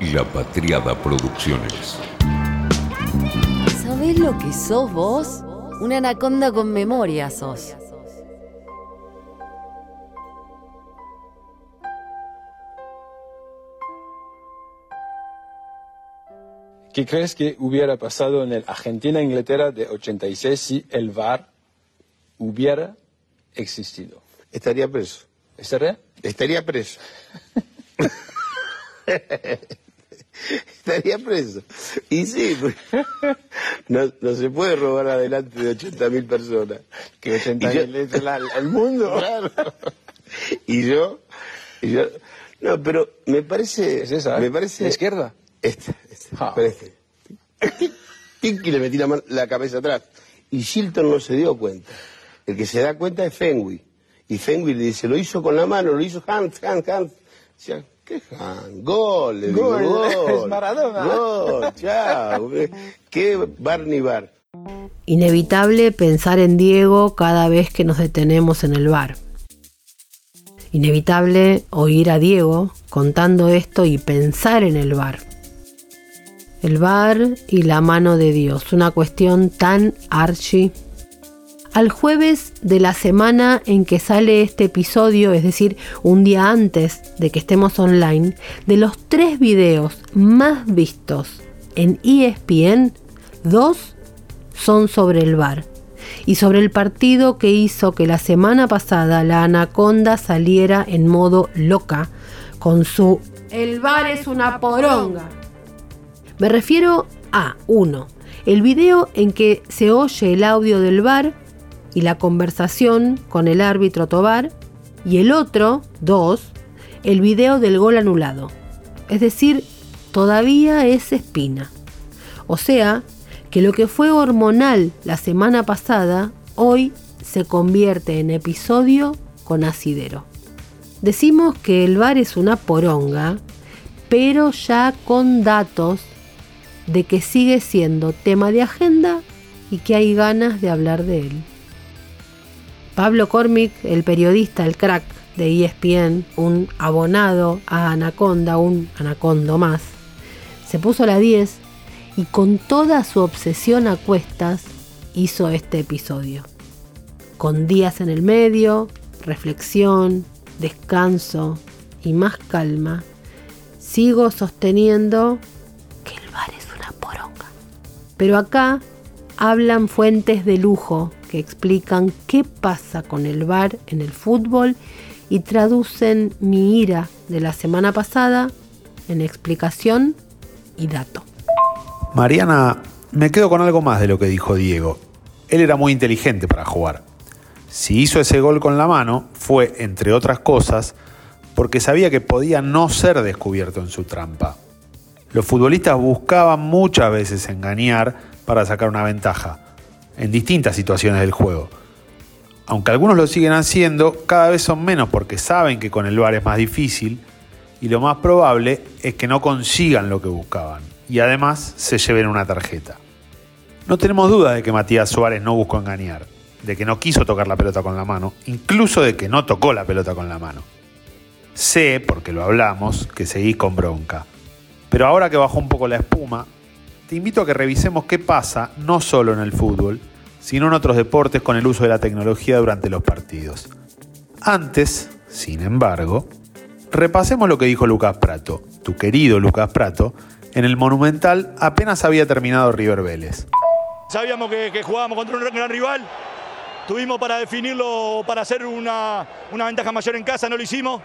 y La Patriada Producciones. ¿Sabés lo que sos vos? Una anaconda con memoria sos. ¿Qué crees que hubiera pasado en el Argentina-Inglaterra de 86 si el VAR hubiera existido? Estaría preso. ¿Estaría? Estaría preso. Estaría preso. Y sí, pues, no, no se puede robar adelante de 80.000 personas. Que 80 Y yo- mil es el, el mundo. Claro. Y yo, y yo, no, pero me parece, ¿Es esa? eh? me parece, ¿La izquierda? Esta, esta, pero este. Tic, y le metí la, mano- la cabeza atrás. Y Shilton no se dio cuenta. El que se da cuenta es Fenwick. Y Fenwick le dice, lo hizo con la mano, lo hizo Hans, Hans, Hans. ¿Qué Hans? Gol, le digo, Gol, gol. es Maradona. Gol, chao. ¿Qué bar ni bar? Inevitable pensar en Diego cada vez que nos detenemos en el bar. Inevitable oír a Diego contando esto y pensar en el bar. El bar y la mano de Dios, una cuestión tan archi. Al jueves de la semana en que sale este episodio, es decir, un día antes de que estemos online, de los tres videos más vistos en ESPN, dos son sobre el VAR y sobre el partido que hizo que la semana pasada la Anaconda saliera en modo loca con su El VAR es una poronga. Me refiero a uno, el video en que se oye el audio del VAR y la conversación con el árbitro Tobar y el otro, dos, el video del gol anulado. Es decir, todavía es espina. O sea, que lo que fue hormonal la semana pasada, hoy se convierte en episodio con asidero. Decimos que el bar es una poronga, pero ya con datos de que sigue siendo tema de agenda y que hay ganas de hablar de él. Pablo Cormick, el periodista, el crack de ESPN, un abonado a Anaconda, un anacondo más, se puso a la 10 y con toda su obsesión a cuestas hizo este episodio. Con días en el medio, reflexión, descanso y más calma, sigo sosteniendo que el bar es una poronga. Pero acá hablan fuentes de lujo que explican qué pasa con el bar en el fútbol y traducen mi ira de la semana pasada en explicación y dato. Mariana, me quedo con algo más de lo que dijo Diego. Él era muy inteligente para jugar. Si hizo ese gol con la mano, fue, entre otras cosas, porque sabía que podía no ser descubierto en su trampa. Los futbolistas buscaban muchas veces engañar para sacar una ventaja, en distintas situaciones del juego. Aunque algunos lo siguen haciendo, cada vez son menos porque saben que con el VAR es más difícil y lo más probable es que no consigan lo que buscaban y además se lleven una tarjeta. No tenemos duda de que Matías Suárez no buscó engañar, de que no quiso tocar la pelota con la mano, incluso de que no tocó la pelota con la mano. Sé, porque lo hablamos, que seguís con bronca. Pero ahora que bajó un poco la espuma, te invito a que revisemos qué pasa no solo en el fútbol, sino en otros deportes con el uso de la tecnología durante los partidos. Antes, sin embargo, repasemos lo que dijo Lucas Prato, tu querido Lucas Prato, en el Monumental apenas había terminado River Vélez. Sabíamos que, jugábamos contra un gran rival. Tuvimos para definirlo, para hacer una, una ventaja mayor en casa, no lo hicimos.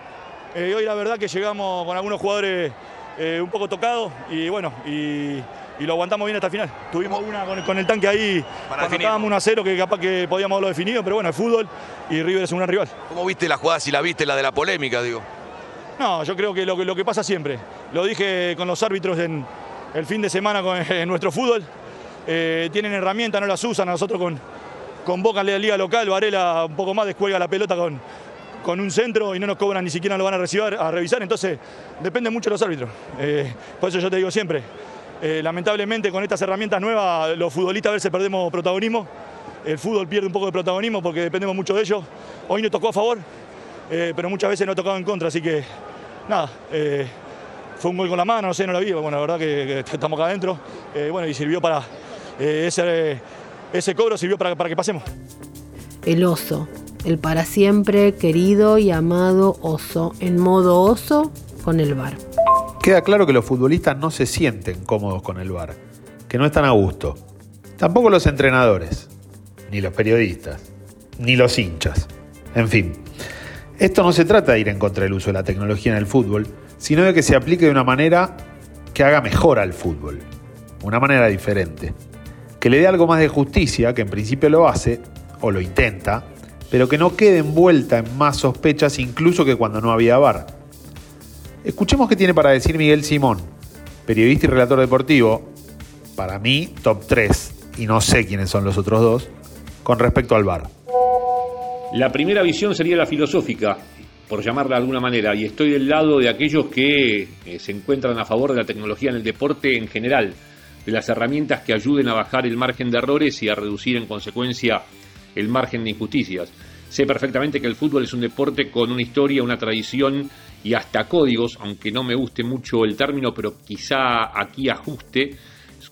Eh, hoy la verdad que llegamos con algunos jugadores eh, un poco tocados y bueno, y, y lo aguantamos bien hasta el final. Tuvimos una con, con el tanque ahí, cuando estábamos 1 a 0 que capaz que podíamos haberlo definido, pero bueno, el fútbol y River es un gran rival. ¿Cómo viste la jugada? Si la viste, la de la polémica, digo. No, yo creo que lo, que lo que pasa siempre. Lo dije con los árbitros en el fin de semana con en nuestro fútbol. Eh, tienen herramientas, no las usan. A nosotros con, con Boca en la liga local, Varela un poco más descuelga la pelota con, con un centro y no nos cobran ni siquiera lo van a, recibir, a revisar. Entonces, depende mucho de los árbitros. Eh, por eso yo te digo siempre, eh, lamentablemente con estas herramientas nuevas, los futbolistas a veces perdemos protagonismo. El fútbol pierde un poco de protagonismo porque dependemos mucho de ellos. Hoy nos tocó a favor, eh, pero muchas veces no ha tocado en contra, así que nada, eh, fue un gol con la mano, no sé, no la vi, bueno, la verdad que, estamos acá adentro, bueno, y sirvió para, ese, ese cobro sirvió para, para que pasemos. El oso, el para siempre querido y amado oso, en modo oso con el bar. Queda claro que los futbolistas no se sienten cómodos con el bar, que no están a gusto. Tampoco los entrenadores, ni los periodistas, ni los hinchas. En fin, esto no se trata de ir en contra del uso de la tecnología en el fútbol, sino de que se aplique de una manera que haga mejor al fútbol, una manera diferente, que le dé algo más de justicia, que en principio lo hace, o lo intenta, pero que no quede envuelta en más sospechas incluso que cuando no había VAR. Escuchemos qué tiene para decir Miguel Simón, periodista y relator deportivo, para mí top 3, y no sé quiénes son los otros dos, con respecto al VAR. La primera visión sería la filosófica, por llamarla de alguna manera, y estoy del lado de aquellos que eh, se encuentran a favor de la tecnología en el deporte en general, de las herramientas que ayuden a bajar el margen de errores y a reducir en consecuencia el margen de injusticias. Sé perfectamente que el fútbol es un deporte con una historia, una tradición y hasta códigos, aunque no me guste mucho el término, pero quizá aquí ajuste,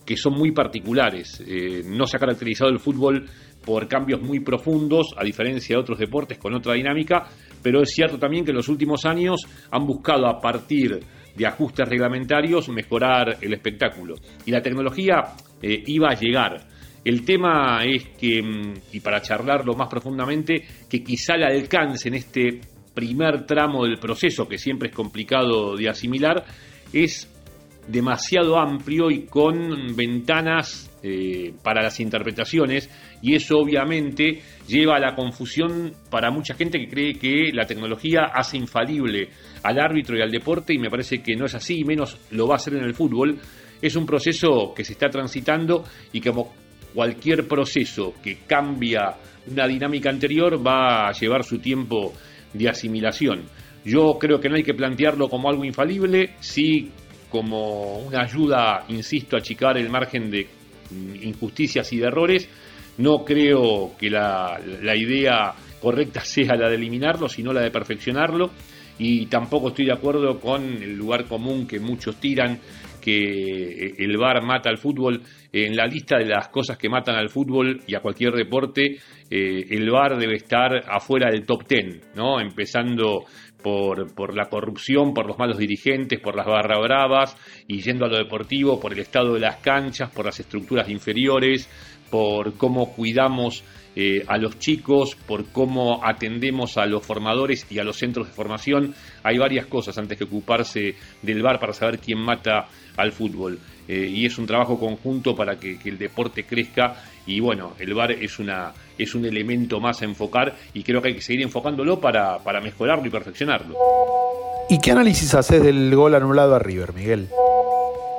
que son muy particulares. Eh, no se ha caracterizado el fútbol por cambios muy profundos, a diferencia de otros deportes con otra dinámica, pero es cierto también que en los últimos años han buscado a partir de ajustes reglamentarios mejorar el espectáculo. Y la tecnología eh, iba a llegar. El tema es que, mm, y para charlarlo más profundamente, que quizá el alcance en este primer tramo del proceso, que siempre es complicado de asimilar, es demasiado amplio y con ventanas eh, para las interpretaciones y eso obviamente lleva a la confusión para mucha gente que cree que la tecnología hace infalible al árbitro y al deporte y me parece que no es así y menos lo va a hacer en el fútbol. Es un proceso que se está transitando y como cualquier proceso que cambia una dinámica anterior va a llevar su tiempo de asimilación. Yo creo que no hay que plantearlo como algo infalible, sí como una ayuda, insisto, a achicar el margen de injusticias y de errores. No creo que la, la idea correcta sea la de eliminarlo, sino la de perfeccionarlo. Y tampoco estoy de acuerdo con el lugar común que muchos tiran que el VAR mata al fútbol. En la lista de las cosas que matan al fútbol y a cualquier deporte, eh, el VAR debe estar afuera del top ten, ¿no? Empezando por, por, la corrupción, por los malos dirigentes, por las barra bravas, y yendo a lo deportivo, por el estado de las canchas, por las estructuras inferiores, por cómo cuidamos eh, a los chicos, por cómo atendemos a los formadores y a los centros de formación. Hay varias cosas antes que ocuparse del bar para saber quién mata al fútbol. Eh, y es un trabajo conjunto para que, el deporte crezca y bueno, el VAR es, una, es un elemento más a enfocar y creo que hay que seguir enfocándolo para, para mejorarlo y perfeccionarlo. ¿Y qué análisis haces del gol anulado a River, Miguel?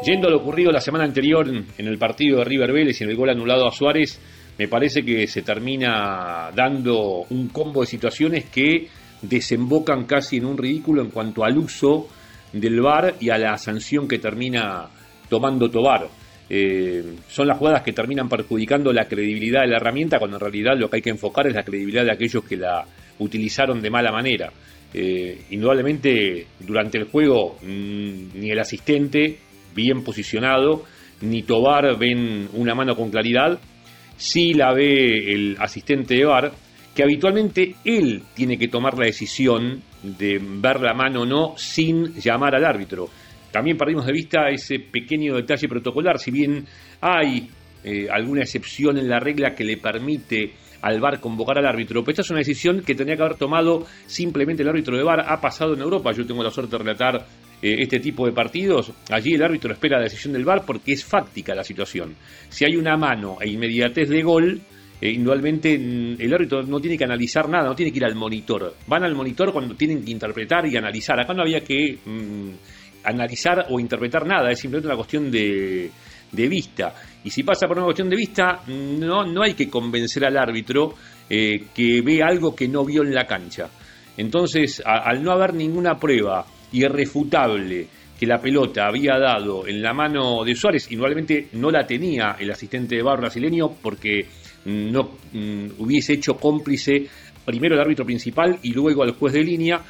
Yendo a lo ocurrido la semana anterior en el partido de River Vélez y en el gol anulado a Suárez, me parece que se termina dando un combo de situaciones que desembocan casi en un ridículo en cuanto al uso del VAR y a la sanción que termina tomando Tobar. Eh, son las jugadas que terminan perjudicando la credibilidad de la herramienta cuando en realidad lo que hay que enfocar es la credibilidad de aquellos que la utilizaron de mala manera. Eh, indudablemente durante el juego mm, ni el asistente bien posicionado ni Tobar ven una mano con claridad, sí la ve el asistente de VAR, que habitualmente él tiene que tomar la decisión de ver la mano o no sin llamar al árbitro. También perdimos de vista ese pequeño detalle protocolar, si bien hay eh, alguna excepción en la regla que le permite al VAR convocar al árbitro, pero esta es una decisión que tenía que haber tomado simplemente el árbitro de VAR, ha pasado en Europa, yo tengo la suerte de relatar eh, este tipo de partidos, allí el árbitro espera la decisión del VAR porque es fáctica la situación. Si hay una mano e inmediatez de gol, eh, indudablemente mm, el árbitro no tiene que analizar nada, no tiene que ir al monitor. Van al monitor cuando tienen que interpretar y analizar. Acá no había que mm, analizar o interpretar nada, es simplemente una cuestión de, vista. Y si pasa por una cuestión de vista, no, no hay que convencer al árbitro eh, que ve algo que no vio en la cancha. Entonces, al no haber ninguna prueba irrefutable que la pelota había dado en la mano de Suárez, igualmente no la tenía el asistente de bar brasileño porque no mm, hubiese hecho cómplice primero al árbitro principal y luego al juez de línea,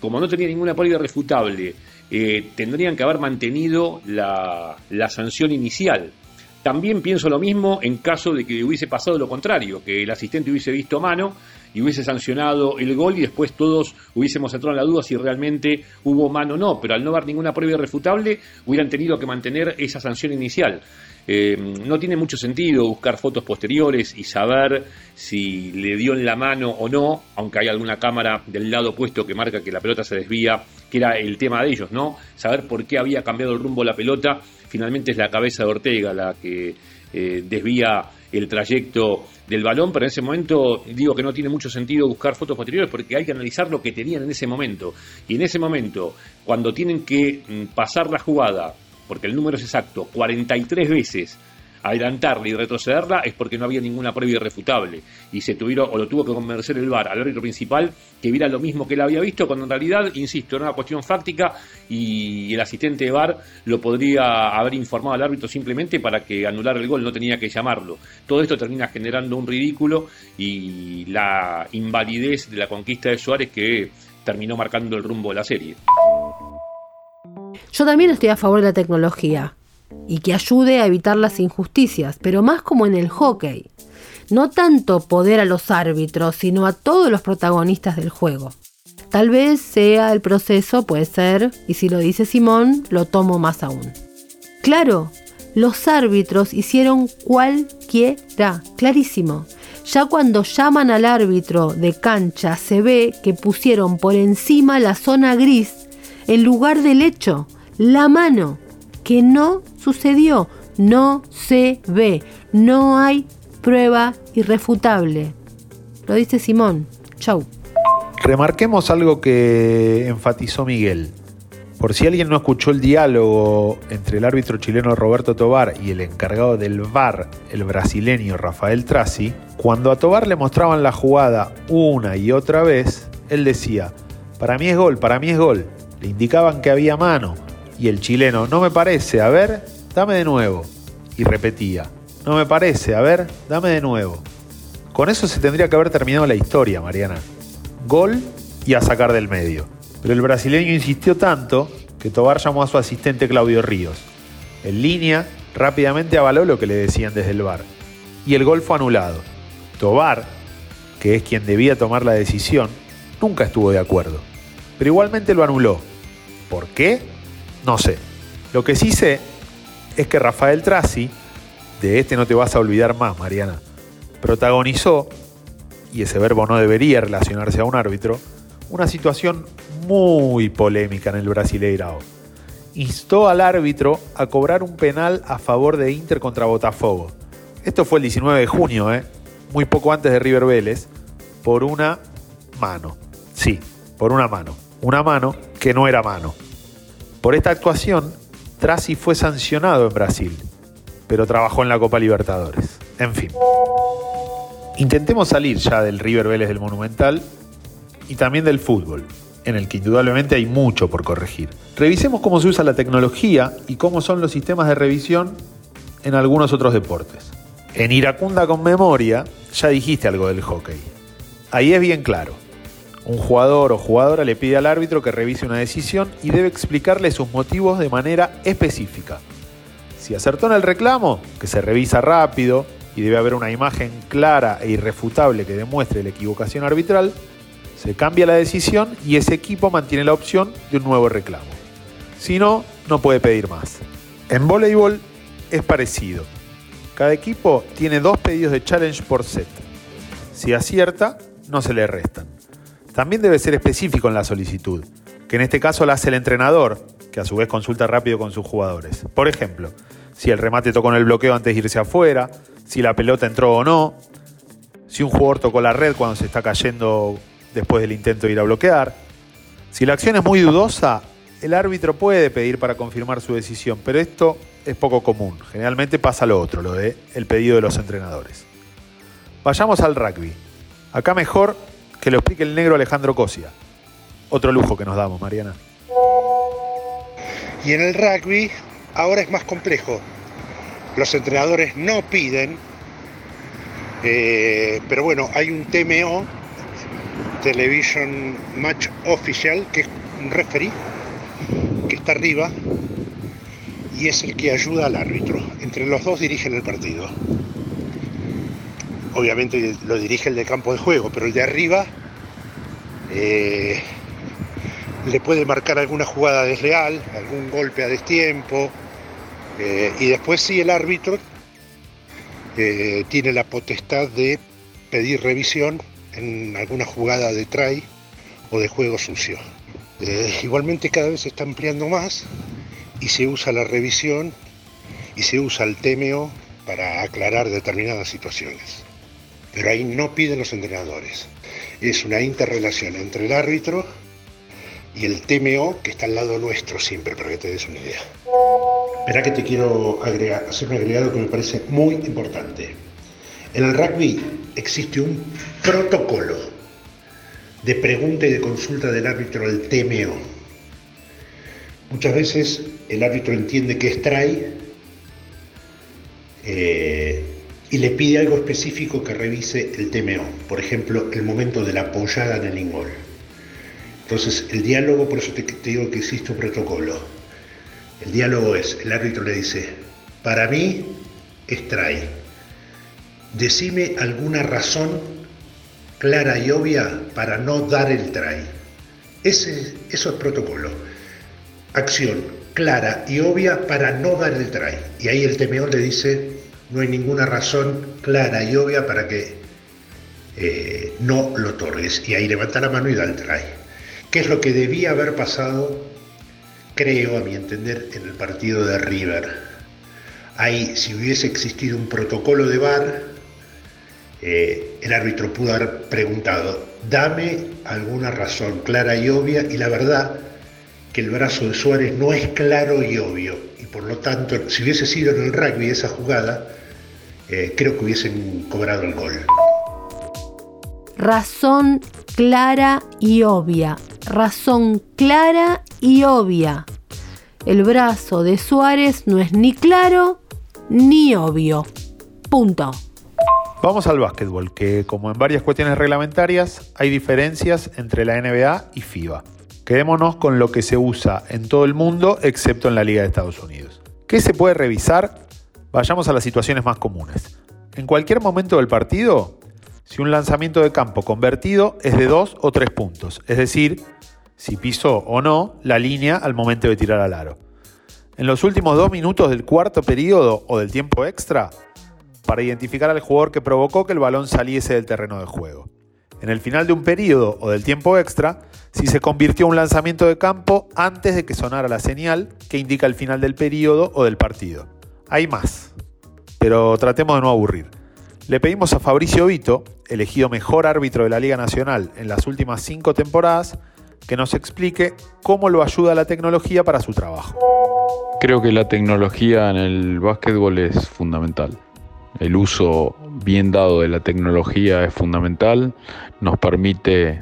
como no tenía ninguna prueba irrefutable eh, tendrían que haber mantenido la sanción inicial. También pienso lo mismo en caso de que hubiese pasado lo contrario, que el asistente hubiese visto mano y hubiese sancionado el gol y después todos hubiésemos entrado en la duda si realmente hubo mano o no, pero al no haber ninguna prueba irrefutable hubieran tenido que mantener esa sanción inicial. Eh, no tiene mucho sentido buscar fotos posteriores y saber si le dio en la mano o no, aunque hay alguna cámara del lado opuesto que marca que la pelota se desvía, que era el tema de ellos, ¿no? Saber por qué había cambiado el rumbo la pelota, finalmente es la cabeza de Ortega la que eh, desvía el trayecto del balón, pero en ese momento digo que no tiene mucho sentido buscar fotos posteriores porque hay que analizar lo que tenían en ese momento. Y en ese momento, cuando tienen que mm, pasar la jugada, porque el número es exacto, 43 veces adelantarla y retrocederla es porque no había ninguna prueba irrefutable y se tuvieron o lo tuvo que convencer el VAR al árbitro principal que viera lo mismo que él había visto cuando en realidad, insisto, era una cuestión fáctica y el asistente de VAR lo podría haber informado al árbitro simplemente para que anular el gol, no tenía que llamarlo. Todo esto termina generando un ridículo y la invalidez de la conquista de Suárez que terminó marcando el rumbo de la serie. Yo también estoy a favor de la tecnología, y que ayude a evitar las injusticias, pero más como en el hockey. No tanto poder a los árbitros, sino a todos los protagonistas del juego. Tal vez sea el proceso, puede ser, y si lo dice Simón, lo tomo más aún. Claro, los árbitros hicieron cualquiera, clarísimo. Ya cuando llaman al árbitro de cancha se ve que pusieron por encima la zona gris en lugar del hecho, la mano que no sucedió, no se ve, no hay prueba irrefutable. Lo dice Simón. Chau. Remarquemos algo que enfatizó Miguel. Por si alguien no escuchó el diálogo entre el árbitro chileno Roberto Tobar y el encargado del VAR, el brasileño Rafael Trasi, cuando a Tobar le mostraban la jugada una y otra vez, él decía, para mí es gol, para mí es gol. Le indicaban que había mano, y el chileno, no me parece, a ver, dame de nuevo. Y repetía, no me parece, a ver, dame de nuevo. Con eso se tendría que haber terminado la historia, Mariana. Gol y a sacar del medio. Pero el brasileño insistió tanto que Tobar llamó a su asistente Claudio Ríos. En línea, rápidamente avaló lo que le decían desde el bar. Y el gol fue anulado. Tobar, que es quien debía tomar la decisión, nunca estuvo de acuerdo. Pero igualmente lo anuló. ¿Por qué? No sé. Lo que sí sé es que Rafael Trasi, de este no te vas a olvidar más, Mariana, protagonizó, y ese verbo no debería relacionarse a un árbitro, una situación muy polémica en el Brasileirao. Instó al árbitro a cobrar un penal a favor de Inter contra Botafogo. Esto fue el 19 de junio, ¿eh? muy poco antes de River Vélez, por una mano. Sí, por una mano. Una mano que no era mano. Por esta actuación, Trasi fue sancionado en Brasil, pero trabajó en la Copa Libertadores. En fin. Intentemos salir ya del River Vélez del Monumental y también del fútbol, en el que indudablemente hay mucho por corregir. Revisemos cómo se usa la tecnología y cómo son los sistemas de revisión en algunos otros deportes. En Iracunda con memoria, ya dijiste algo del hockey. Ahí es bien claro. Un jugador o jugadora le pide al árbitro que revise una decisión y debe explicarle sus motivos de manera específica. Si acertó en el reclamo, que se revisa rápido y debe haber una imagen clara e irrefutable que demuestre la equivocación arbitral, se cambia la decisión y ese equipo mantiene la opción de un nuevo reclamo. Si no, no puede pedir más. En voleibol es parecido. Cada equipo tiene dos pedidos de challenge por set. Si acierta, no se le restan. También debe ser específico en la solicitud, que en este caso la hace el entrenador, que a su vez consulta rápido con sus jugadores. Por ejemplo, si el remate tocó en el bloqueo antes de irse afuera, si la pelota entró o no, si un jugador tocó la red cuando se está cayendo después del intento de ir a bloquear. Si la acción es muy dudosa, el árbitro puede pedir para confirmar su decisión, pero esto es poco común. Generalmente pasa lo otro, lo de el pedido de los entrenadores. Vayamos al rugby. Acá mejor que lo explique el negro Alejandro Cosia. Otro lujo que nos damos, Mariana. Y en el rugby ahora es más complejo. Los entrenadores no piden, eh, pero bueno, hay un TMO, Television Match Official, que es un referee, que está arriba y es el que ayuda al árbitro. Entre los dos dirigen el partido. Obviamente lo dirige el de campo de juego, pero el de arriba eh, le puede marcar alguna jugada desleal, algún golpe a destiempo, eh, y después sí el árbitro eh, tiene la potestad de pedir revisión en alguna jugada de try o de juego sucio. igualmente cada vez se está ampliando más y se usa la revisión y se usa el TMO para aclarar determinadas situaciones. Pero ahí no piden los entrenadores. Es una interrelación entre el árbitro y el TMO que está al lado nuestro siempre, para que te des una idea. Verá que te quiero agregar, hacer un agregado que me parece muy importante. En el rugby existe un protocolo de pregunta y de consulta del árbitro al TMO. Muchas veces el árbitro entiende que es try eh, y le pide algo específico que revise el TMO, por ejemplo, el momento de la apoyada en el ingol. Entonces, el diálogo, por eso te, digo que existe un protocolo. El diálogo es, el árbitro le dice, para mí es try. Decime alguna razón clara y obvia para no dar el try. Ese, eso es protocolo. Acción clara y obvia para no dar el try. Y ahí el TMO le dice, no hay ninguna razón clara y obvia para que eh, no lo otorgues. Y ahí levanta la mano y da el try. ¿Qué es lo que debía haber pasado, creo, a mi entender, en el partido de River? Ahí, si hubiese existido un protocolo de VAR, eh, el árbitro pudo haber preguntado, dame alguna razón clara y obvia, y la verdad que el brazo de Suárez no es claro y obvio, y por lo tanto, si hubiese sido en el rugby esa jugada, eh, creo que hubiesen cobrado el gol. Razón clara y obvia. Razón clara y obvia. El brazo de Suárez no es ni claro ni obvio. Punto. Vamos al básquetbol, que como en varias cuestiones reglamentarias hay diferencias entre la NBA y FIBA. Quedémonos con lo que se usa en todo el mundo excepto en la Liga de Estados Unidos. ¿Qué se puede revisar Vayamos a las situaciones más comunes. En cualquier momento del partido, si un lanzamiento de campo convertido es de dos o tres puntos, es decir, si pisó o no la línea al momento de tirar al aro. En los últimos dos minutos del cuarto periodo o del tiempo extra, para identificar al jugador que provocó que el balón saliese del terreno de juego. En el final de un periodo o del tiempo extra, si se convirtió un lanzamiento de campo antes de que sonara la señal que indica el final del periodo o del partido. Hay más, pero tratemos de no aburrir. Le pedimos a Fabricio Vito, elegido mejor árbitro de la Liga Nacional en las últimas cinco temporadas, que nos explique cómo lo ayuda la tecnología para su trabajo. Creo que la tecnología en el básquetbol es fundamental. El uso bien dado de la tecnología es fundamental, nos permite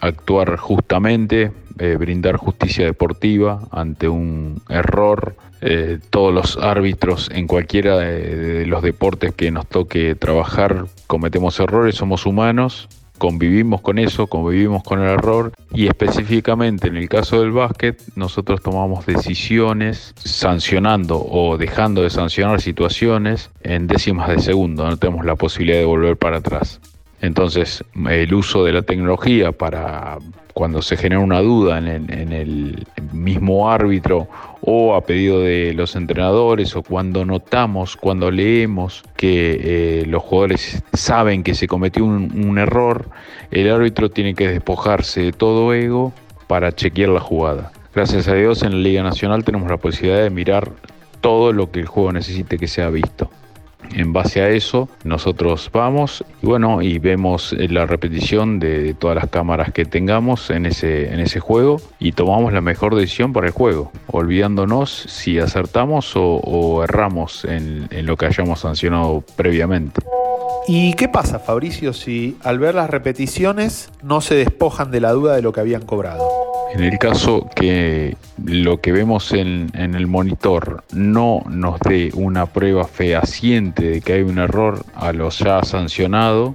actuar justamente, eh, brindar justicia deportiva ante un error eh, todos los árbitros en cualquiera de, los deportes que nos toque trabajar cometemos errores, somos humanos, convivimos con eso, convivimos con el error y específicamente en el caso del básquet nosotros tomamos decisiones sancionando o dejando de sancionar situaciones en décimas de segundo, no tenemos la posibilidad de volver para atrás. Entonces, el uso de la tecnología para cuando se genera una duda en el, mismo árbitro o a pedido de los entrenadores o cuando notamos, cuando leemos que eh, los jugadores saben que se cometió un, error, el árbitro tiene que despojarse de todo ego para chequear la jugada. Gracias a Dios en la Liga Nacional tenemos la posibilidad de mirar todo lo que el juego necesite que sea visto. En base a eso, nosotros vamos y bueno, y vemos la repetición de todas las cámaras que tengamos en ese, en ese juego y tomamos la mejor decisión para el juego, olvidándonos si acertamos o, erramos en lo que hayamos sancionado previamente. ¿Y qué pasa, Fabricio, si al ver las repeticiones no se despojan de la duda de lo que habían cobrado? En el caso que lo que vemos en, el monitor no nos dé una prueba fehaciente de que hay un error a lo ya sancionado,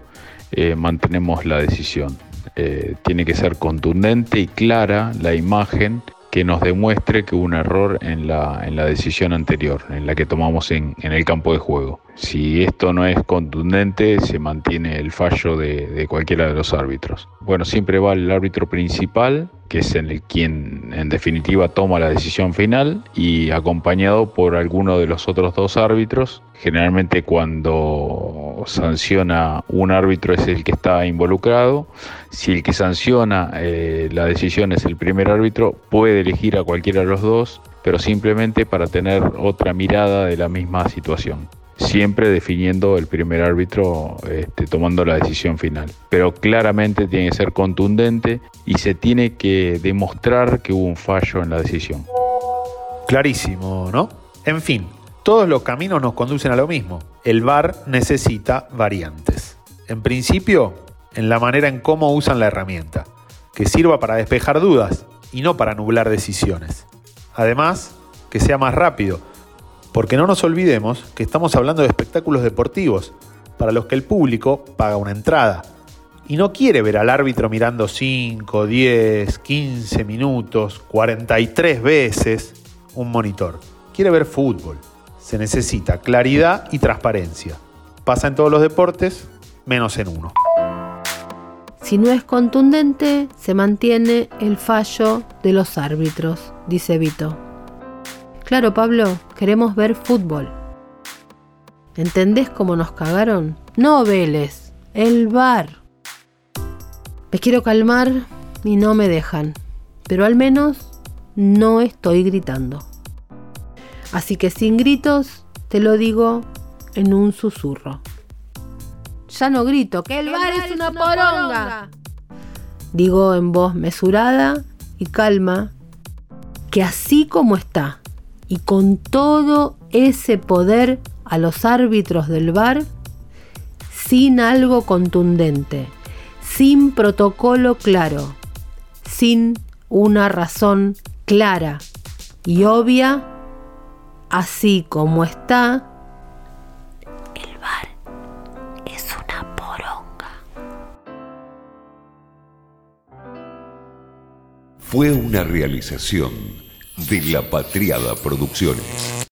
eh, mantenemos la decisión. Eh, tiene que ser contundente y clara la imagen que nos demuestre que hubo un error en la, en la decisión anterior, en la que tomamos en, en, el campo de juego. Si esto no es contundente, se mantiene el fallo de, cualquiera de los árbitros. Bueno, siempre va el árbitro principal, que es el quien en definitiva toma la decisión final, y acompañado por alguno de los otros dos árbitros. Generalmente cuando sanciona un árbitro es el que está involucrado. Si el que sanciona eh, la decisión es el primer árbitro, puede elegir a cualquiera de los dos, pero simplemente para tener otra mirada de la misma situación siempre definiendo el primer árbitro este, tomando la decisión final. Pero claramente tiene que ser contundente y se tiene que demostrar que hubo un fallo en la decisión. Clarísimo, ¿no? En fin, todos los caminos nos conducen a lo mismo. El VAR necesita variantes. En principio, en la manera en cómo usan la herramienta, que sirva para despejar dudas y no para nublar decisiones. Además, que sea más rápido, porque no nos olvidemos que estamos hablando de espectáculos deportivos, para los que el público paga una entrada. Y no quiere ver al árbitro mirando 5, 10, 15 minutos, 43 veces un monitor. Quiere ver fútbol. Se necesita claridad y transparencia. Pasa en todos los deportes, menos en uno. Si no es contundente, se mantiene el fallo de los árbitros, dice Vito. Claro, Pablo, queremos ver fútbol. ¿Entendés cómo nos cagaron? No Vélez, el bar. Me quiero calmar y no me dejan, pero al menos no estoy gritando. Así que sin gritos te lo digo en un susurro. Ya no grito, que el, bar, es una, poronga. Digo en voz mesurada y calma que así como está y con todo ese poder a los árbitros del bar, sin algo contundente, sin protocolo claro, sin una razón clara y obvia, así como está, el bar es una poronga. Fue una realización de La Patriada Producciones.